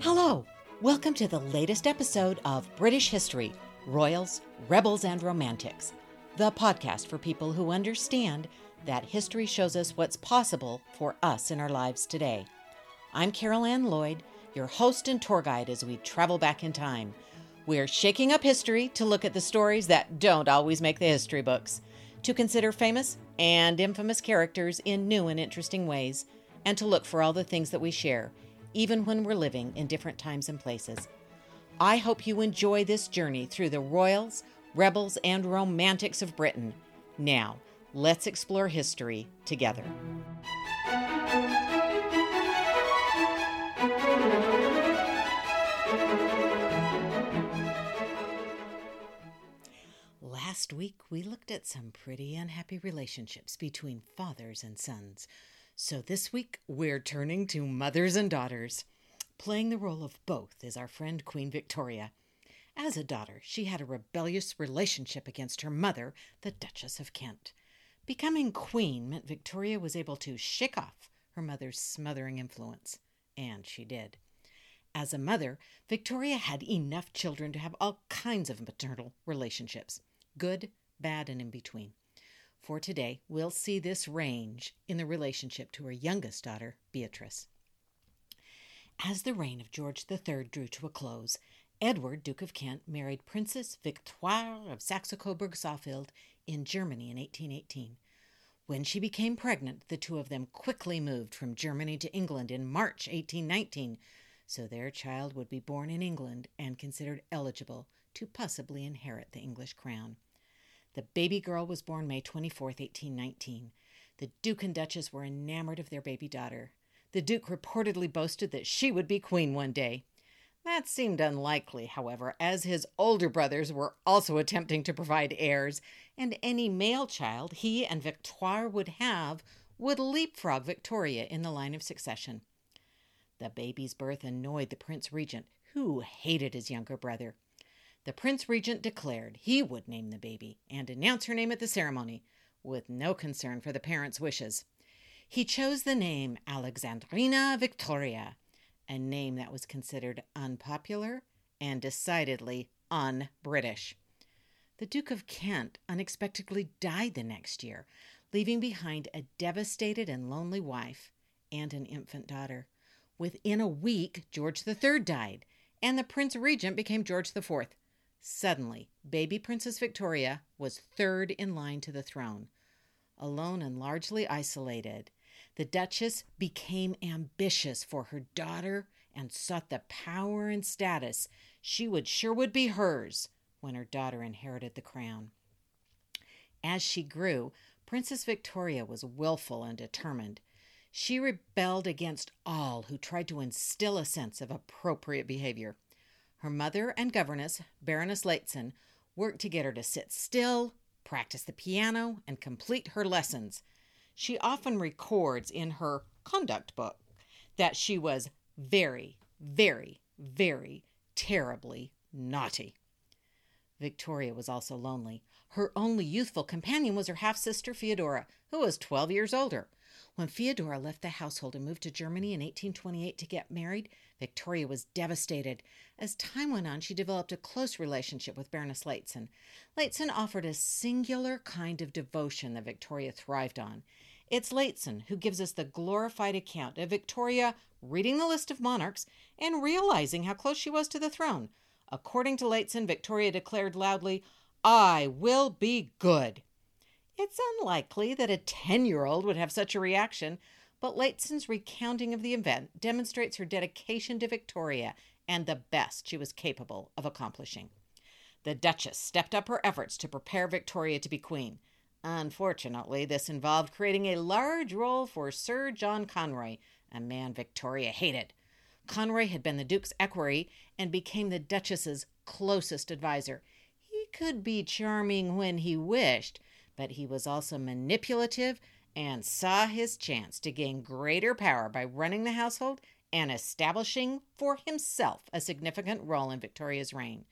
Hello, welcome to the latest episode of British History Royals, Rebels, and Romantics, the podcast for people who understand that history shows us what's possible for us in our lives today. I'm Carol Ann Lloyd, your host and tour guide as we travel back in time. We're shaking up history to look at the stories that don't always make the history books, to consider famous and infamous characters in new and interesting ways, and to look for all the things that we share, even when we're living in different times and places. I hope you enjoy this journey through the royals, rebels, and romantics of Britain. Now, let's explore history together. Last week, we looked at some pretty unhappy relationships between fathers and sons. So this week, we're turning to mothers and daughters. Playing the role of both is our friend Queen Victoria. As a daughter, she had a rebellious relationship against her mother, the Duchess of Kent. Becoming queen meant Victoria was able to shake off her mother's smothering influence, and she did. As a mother, Victoria had enough children to have all kinds of maternal relationships good, bad, and in between. For today, we'll see this range in the relationship to her youngest daughter, Beatrice. As the reign of George III drew to a close, Edward, Duke of Kent, married Princess Victoire of Saxe Coburg Saalfeld in Germany in 1818. When she became pregnant, the two of them quickly moved from Germany to England in March 1819, so their child would be born in England and considered eligible to possibly inherit the English crown. The baby girl was born May 24, 1819. The Duke and Duchess were enamored of their baby daughter. The Duke reportedly boasted that she would be queen one day. That seemed unlikely, however, as his older brothers were also attempting to provide heirs, and any male child he and Victoire would have would leapfrog Victoria in the line of succession. The baby's birth annoyed the Prince Regent, who hated his younger brother. The Prince Regent declared he would name the baby and announce her name at the ceremony, with no concern for the parents' wishes. He chose the name Alexandrina Victoria, a name that was considered unpopular and decidedly un British. The Duke of Kent unexpectedly died the next year, leaving behind a devastated and lonely wife and an infant daughter. Within a week, George III died, and the Prince Regent became George IV. Suddenly, baby Princess Victoria was third in line to the throne. Alone and largely isolated, the Duchess became ambitious for her daughter and sought the power and status she would sure would be hers when her daughter inherited the crown. As she grew, Princess Victoria was willful and determined. She rebelled against all who tried to instill a sense of appropriate behavior. Her mother and governess, Baroness Lehzen, worked to get her to sit still, practice the piano, and complete her lessons. She often records in her conduct book that she was very, very, very terribly naughty. Victoria was also lonely. Her only youthful companion was her half sister Feodora, who was 12 years older. When Feodora left the household and moved to Germany in 1828 to get married, Victoria was devastated. As time went on, she developed a close relationship with Baroness Lehzen. Lehzen offered a singular kind of devotion that Victoria thrived on. It's Lehzen who gives us the glorified account of Victoria reading the list of monarchs and realizing how close she was to the throne. According to Lehzen, Victoria declared loudly, I will be good. It's unlikely that a 10 year old would have such a reaction, but Lehzen's recounting of the event demonstrates her dedication to Victoria and the best she was capable of accomplishing. The Duchess stepped up her efforts to prepare Victoria to be queen. Unfortunately, this involved creating a large role for Sir John Conroy, a man Victoria hated. Conroy had been the Duke's equerry and became the Duchess's closest adviser. He could be charming when he wished, but he was also manipulative and saw his chance to gain greater power by running the household and establishing for himself a significant role in Victoria's reign.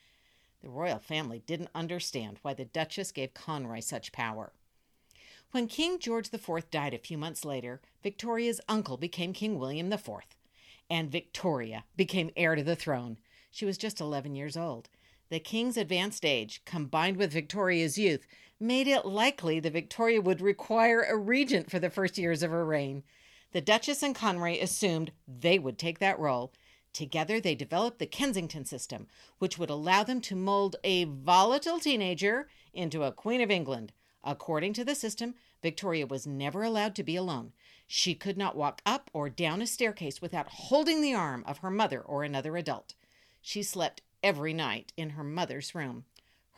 The royal family didn't understand why the Duchess gave Conroy such power. When King George IV died a few months later, Victoria's uncle became King William IV, and Victoria became heir to the throne. She was just 11 years old. The king's advanced age, combined with Victoria's youth, made it likely that Victoria would require a regent for the first years of her reign. The Duchess and Conroy assumed they would take that role. Together, they developed the Kensington system, which would allow them to mold a volatile teenager into a Queen of England. According to the system, Victoria was never allowed to be alone. She could not walk up or down a staircase without holding the arm of her mother or another adult. She slept every night in her mother's room.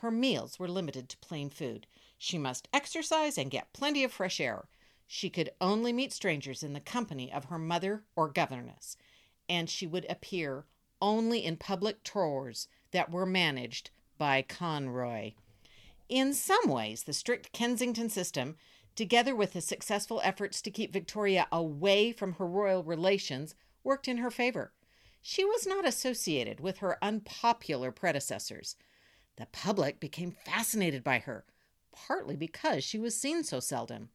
Her meals were limited to plain food. She must exercise and get plenty of fresh air. She could only meet strangers in the company of her mother or governess, and she would appear only in public tours that were managed by Conroy. In some ways, the strict Kensington system, together with the successful efforts to keep Victoria away from her royal relations, worked in her favor. She was not associated with her unpopular predecessors. The public became fascinated by her, partly because she was seen so seldom.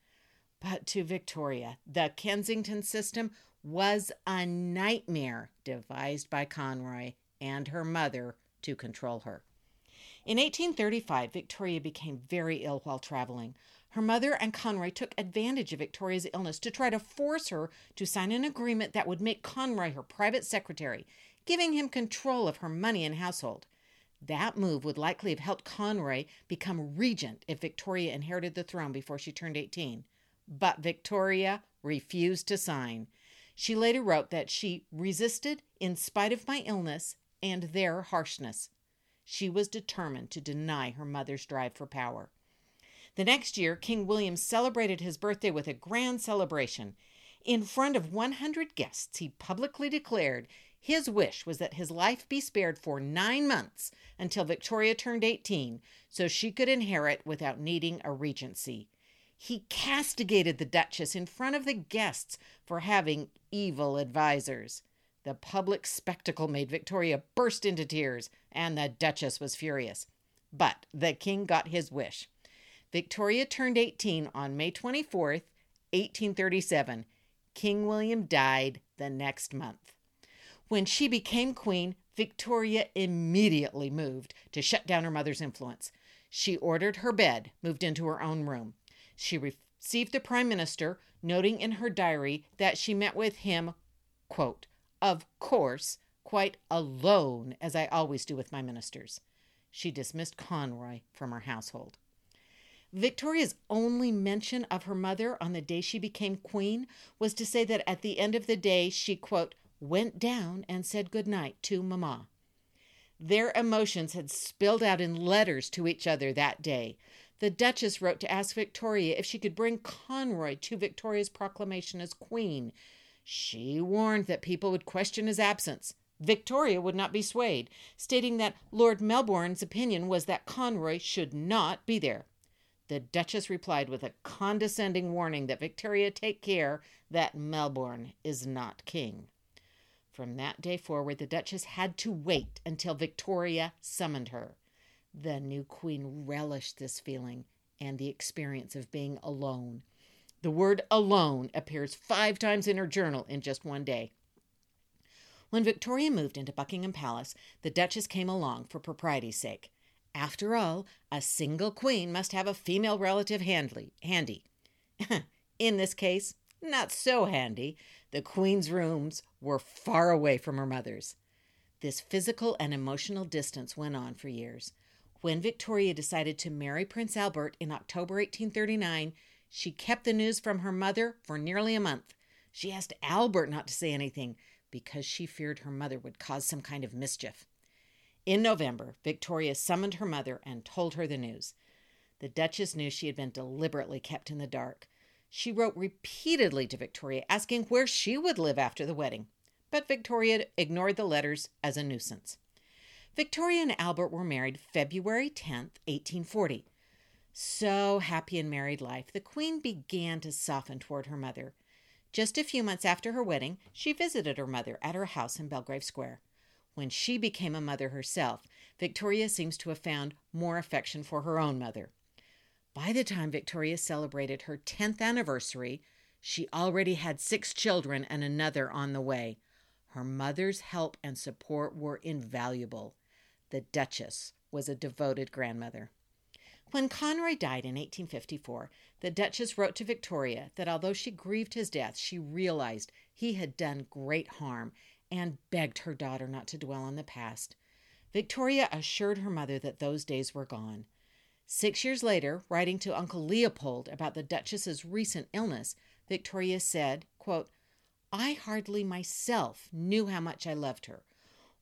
But to Victoria, the Kensington system was a nightmare devised by Conroy and her mother to control her. In 1835, Victoria became very ill while traveling. Her mother and Conroy took advantage of Victoria's illness to try to force her to sign an agreement that would make Conroy her private secretary, giving him control of her money and household. That move would likely have helped Conroy become regent if Victoria inherited the throne before she turned 18. But Victoria refused to sign. She later wrote that she resisted in spite of my illness and their harshness. She was determined to deny her mother's drive for power. The next year, King William celebrated his birthday with a grand celebration. In front of 100 guests, he publicly declared his wish was that his life be spared for nine months until Victoria turned 18 so she could inherit without needing a regency. He castigated the Duchess in front of the guests for having evil advisers. The public spectacle made Victoria burst into tears, and the Duchess was furious. But the king got his wish. Victoria turned 18 on May 24th, 1837. King William died the next month. When she became queen, Victoria immediately moved to shut down her mother's influence. She ordered her bed moved into her own room. She received the prime minister, noting in her diary that she met with him, quote, of course, quite alone, as I always do with my ministers. She dismissed Conroy from her household. Victoria's only mention of her mother on the day she became queen was to say that at the end of the day she, quote, went down and said good night to Mamma. Their emotions had spilled out in letters to each other that day. The Duchess wrote to ask Victoria if she could bring Conroy to Victoria's proclamation as Queen. She warned that people would question his absence. Victoria would not be swayed, stating that Lord Melbourne's opinion was that Conroy should not be there. The Duchess replied with a condescending warning that Victoria take care that Melbourne is not king. From that day forward, the Duchess had to wait until Victoria summoned her. The new queen relished this feeling and the experience of being alone. The word alone appears five times in her journal in just one day. When Victoria moved into Buckingham Palace, the Duchess came along for propriety's sake. After all, a single queen must have a female relative handy. handy. in this case, not so handy. The queen's rooms were far away from her mother's. This physical and emotional distance went on for years. When Victoria decided to marry Prince Albert in October 1839, she kept the news from her mother for nearly a month. She asked Albert not to say anything because she feared her mother would cause some kind of mischief. In November, Victoria summoned her mother and told her the news. The Duchess knew she had been deliberately kept in the dark. She wrote repeatedly to Victoria asking where she would live after the wedding, but Victoria ignored the letters as a nuisance. Victoria and Albert were married February 10, 1840. So happy in married life, the Queen began to soften toward her mother. Just a few months after her wedding, she visited her mother at her house in Belgrave Square. When she became a mother herself, Victoria seems to have found more affection for her own mother. By the time Victoria celebrated her 10th anniversary, she already had six children and another on the way. Her mother's help and support were invaluable. The Duchess was a devoted grandmother. When Conroy died in 1854, the Duchess wrote to Victoria that although she grieved his death, she realized he had done great harm and begged her daughter not to dwell on the past. Victoria assured her mother that those days were gone. Six years later, writing to Uncle Leopold about the Duchess's recent illness, Victoria said, quote, I hardly myself knew how much I loved her,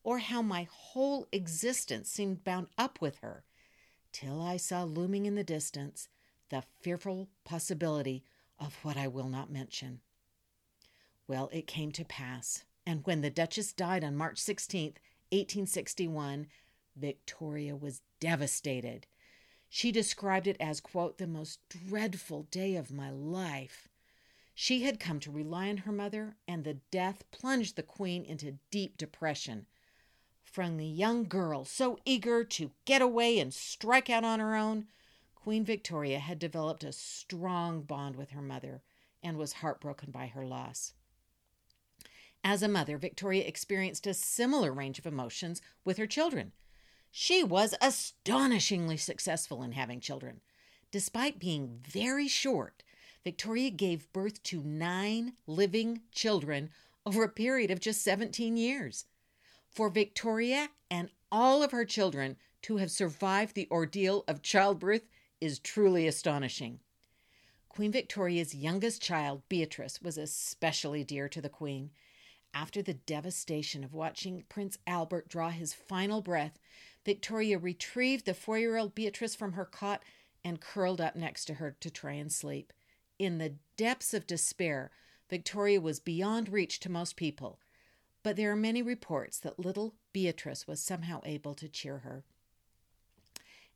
or how my whole existence seemed bound up with her, till I saw looming in the distance the fearful possibility of what I will not mention. Well, it came to pass, and when the Duchess died on March 16th, 1861, Victoria was devastated. She described it as, quote, the most dreadful day of my life. She had come to rely on her mother, and the death plunged the queen into deep depression. From the young girl so eager to get away and strike out on her own, Queen Victoria had developed a strong bond with her mother and was heartbroken by her loss. As a mother, Victoria experienced a similar range of emotions with her children. She was astonishingly successful in having children. Despite being very short, Victoria gave birth to nine living children over a period of just 17 years. For Victoria and all of her children to have survived the ordeal of childbirth is truly astonishing. Queen Victoria's youngest child, Beatrice, was especially dear to the Queen. After the devastation of watching Prince Albert draw his final breath, Victoria retrieved the four year old Beatrice from her cot and curled up next to her to try and sleep. In the depths of despair, Victoria was beyond reach to most people, but there are many reports that little Beatrice was somehow able to cheer her.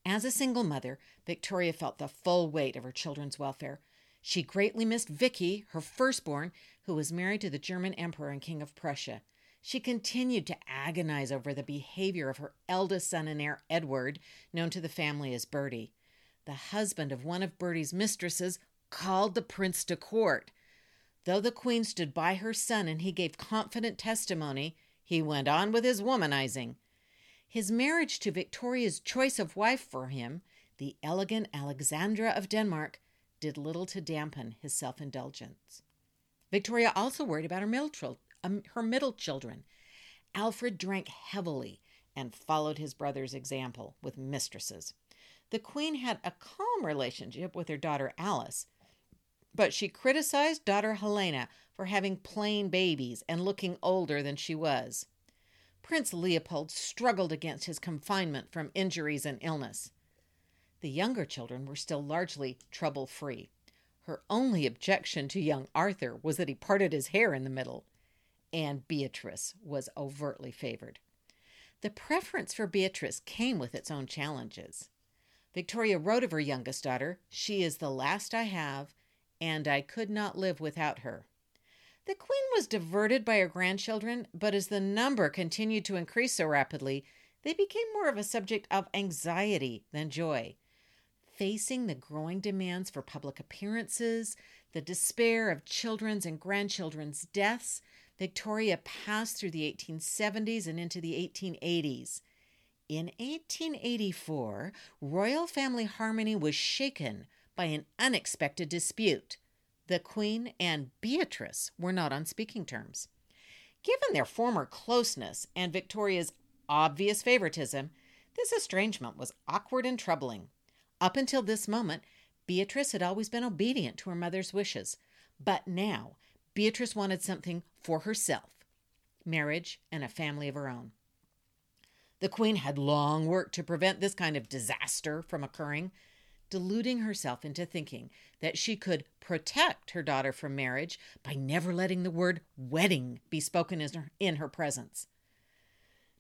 As a single mother, Victoria felt the full weight of her children's welfare. She greatly missed Vicky, her firstborn, who was married to the German Emperor and King of Prussia. She continued to agonize over the behavior of her eldest son and heir, Edward, known to the family as Bertie. The husband of one of Bertie's mistresses called the prince to court. Though the queen stood by her son and he gave confident testimony, he went on with his womanizing. His marriage to Victoria's choice of wife for him, the elegant Alexandra of Denmark, did little to dampen his self indulgence. Victoria also worried about her middle, um, her middle children. Alfred drank heavily and followed his brother's example with mistresses. The queen had a calm relationship with her daughter Alice, but she criticized daughter Helena for having plain babies and looking older than she was. Prince Leopold struggled against his confinement from injuries and illness. The younger children were still largely trouble free. Her only objection to young Arthur was that he parted his hair in the middle, and Beatrice was overtly favored. The preference for Beatrice came with its own challenges. Victoria wrote of her youngest daughter, She is the last I have, and I could not live without her. The queen was diverted by her grandchildren, but as the number continued to increase so rapidly, they became more of a subject of anxiety than joy facing the growing demands for public appearances, the despair of children's and grandchildren's deaths, Victoria passed through the 1870s and into the 1880s. In 1884, royal family harmony was shaken by an unexpected dispute. The Queen and Beatrice were not on speaking terms. Given their former closeness and Victoria's obvious favoritism, this estrangement was awkward and troubling. Up until this moment, Beatrice had always been obedient to her mother's wishes, but now Beatrice wanted something for herself marriage and a family of her own. The queen had long worked to prevent this kind of disaster from occurring, deluding herself into thinking that she could protect her daughter from marriage by never letting the word wedding be spoken in her presence.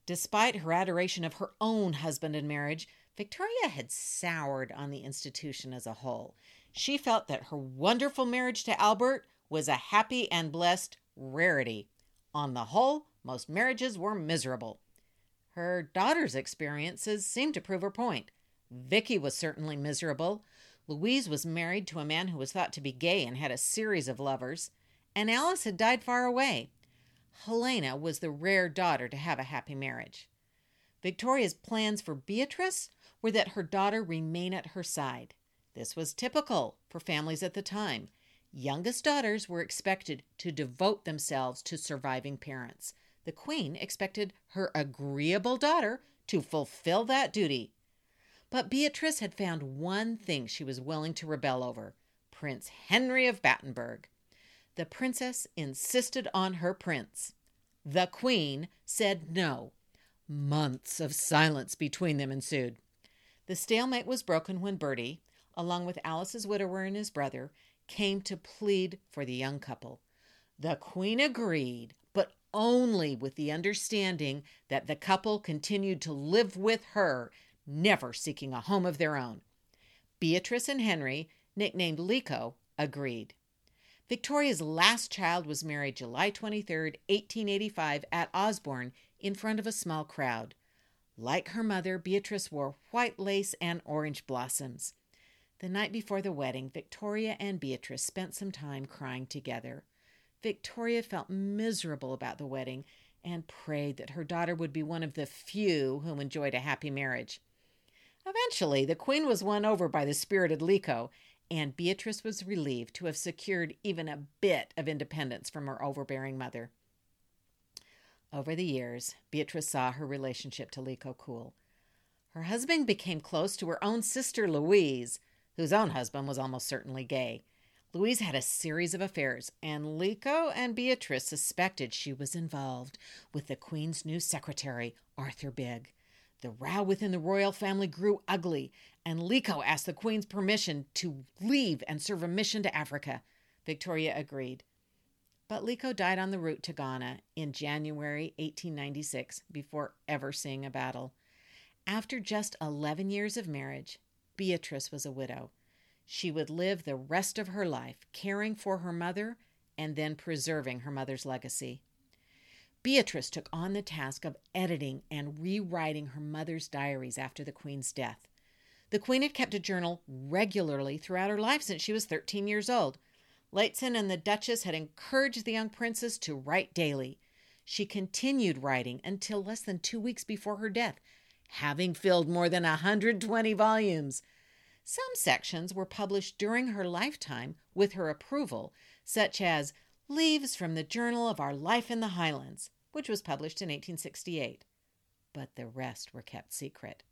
Despite her adoration of her own husband and marriage, Victoria had soured on the institution as a whole. She felt that her wonderful marriage to Albert was a happy and blessed rarity. On the whole, most marriages were miserable. Her daughter's experiences seemed to prove her point. Vicky was certainly miserable. Louise was married to a man who was thought to be gay and had a series of lovers. And Alice had died far away. Helena was the rare daughter to have a happy marriage. Victoria's plans for Beatrice were that her daughter remain at her side. This was typical for families at the time. Youngest daughters were expected to devote themselves to surviving parents. The queen expected her agreeable daughter to fulfill that duty. But Beatrice had found one thing she was willing to rebel over Prince Henry of Battenberg. The princess insisted on her prince. The queen said no. Months of silence between them ensued. The stalemate was broken when Bertie, along with Alice's widower and his brother, came to plead for the young couple. The queen agreed, but only with the understanding that the couple continued to live with her, never seeking a home of their own. Beatrice and Henry, nicknamed Liko, agreed. Victoria's last child was married July 23, 1885, at Osborne in front of a small crowd. Like her mother, Beatrice wore white lace and orange blossoms. The night before the wedding, Victoria and Beatrice spent some time crying together. Victoria felt miserable about the wedding and prayed that her daughter would be one of the few who enjoyed a happy marriage. Eventually, the queen was won over by the spirited Liko, and Beatrice was relieved to have secured even a bit of independence from her overbearing mother. Over the years, Beatrice saw her relationship to Liko cool. Her husband became close to her own sister Louise, whose own husband was almost certainly gay. Louise had a series of affairs, and Liko and Beatrice suspected she was involved with the Queen's new secretary, Arthur Bigge. The row within the royal family grew ugly, and Liko asked the Queen's permission to leave and serve a mission to Africa. Victoria agreed. But Liko died on the route to Ghana in January 1896 before ever seeing a battle. After just 11 years of marriage, Beatrice was a widow. She would live the rest of her life caring for her mother and then preserving her mother's legacy. Beatrice took on the task of editing and rewriting her mother's diaries after the Queen's death. The Queen had kept a journal regularly throughout her life since she was 13 years old. Lehzen and the Duchess had encouraged the young princess to write daily. She continued writing until less than two weeks before her death, having filled more than 120 volumes. Some sections were published during her lifetime with her approval, such as Leaves from the Journal of Our Life in the Highlands, which was published in 1868. But the rest were kept secret.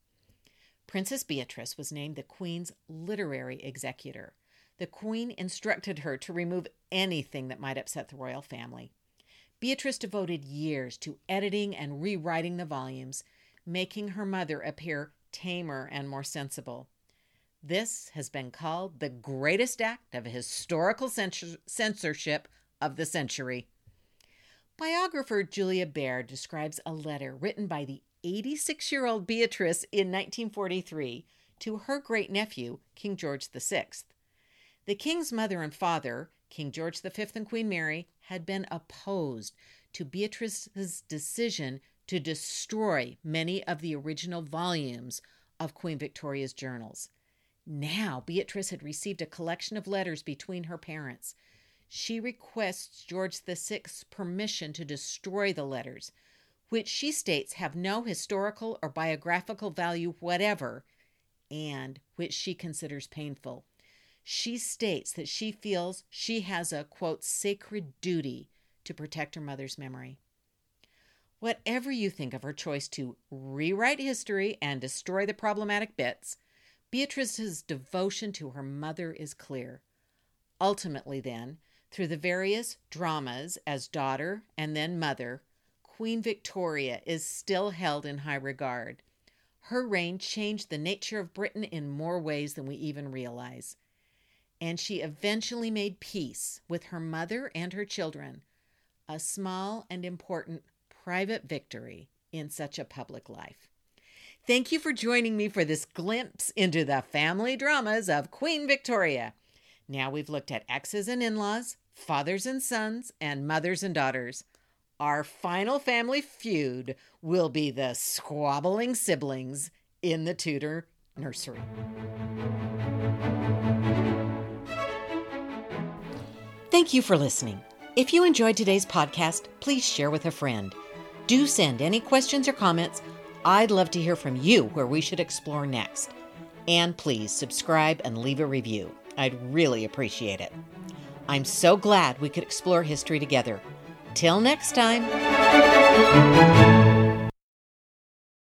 Princess Beatrice was named the Queen's literary executor. The Queen instructed her to remove anything that might upset the royal family. Beatrice devoted years to editing and rewriting the volumes, making her mother appear tamer and more sensible. This has been called the greatest act of historical censorship of the century. Biographer Julia Baird describes a letter written by the 86 year old Beatrice in 1943 to her great nephew, King George VI. The king's mother and father, King George V and Queen Mary, had been opposed to Beatrice's decision to destroy many of the original volumes of Queen Victoria's journals. Now, Beatrice had received a collection of letters between her parents. She requests George VI's permission to destroy the letters, which she states have no historical or biographical value whatever, and which she considers painful. She states that she feels she has a, quote, sacred duty to protect her mother's memory. Whatever you think of her choice to rewrite history and destroy the problematic bits, Beatrice's devotion to her mother is clear. Ultimately, then, through the various dramas as daughter and then mother, Queen Victoria is still held in high regard. Her reign changed the nature of Britain in more ways than we even realize. And she eventually made peace with her mother and her children, a small and important private victory in such a public life. Thank you for joining me for this glimpse into the family dramas of Queen Victoria. Now we've looked at exes and in laws, fathers and sons, and mothers and daughters. Our final family feud will be the squabbling siblings in the Tudor nursery. Thank you for listening. If you enjoyed today's podcast, please share with a friend. Do send any questions or comments. I'd love to hear from you where we should explore next. And please subscribe and leave a review. I'd really appreciate it. I'm so glad we could explore history together. Till next time.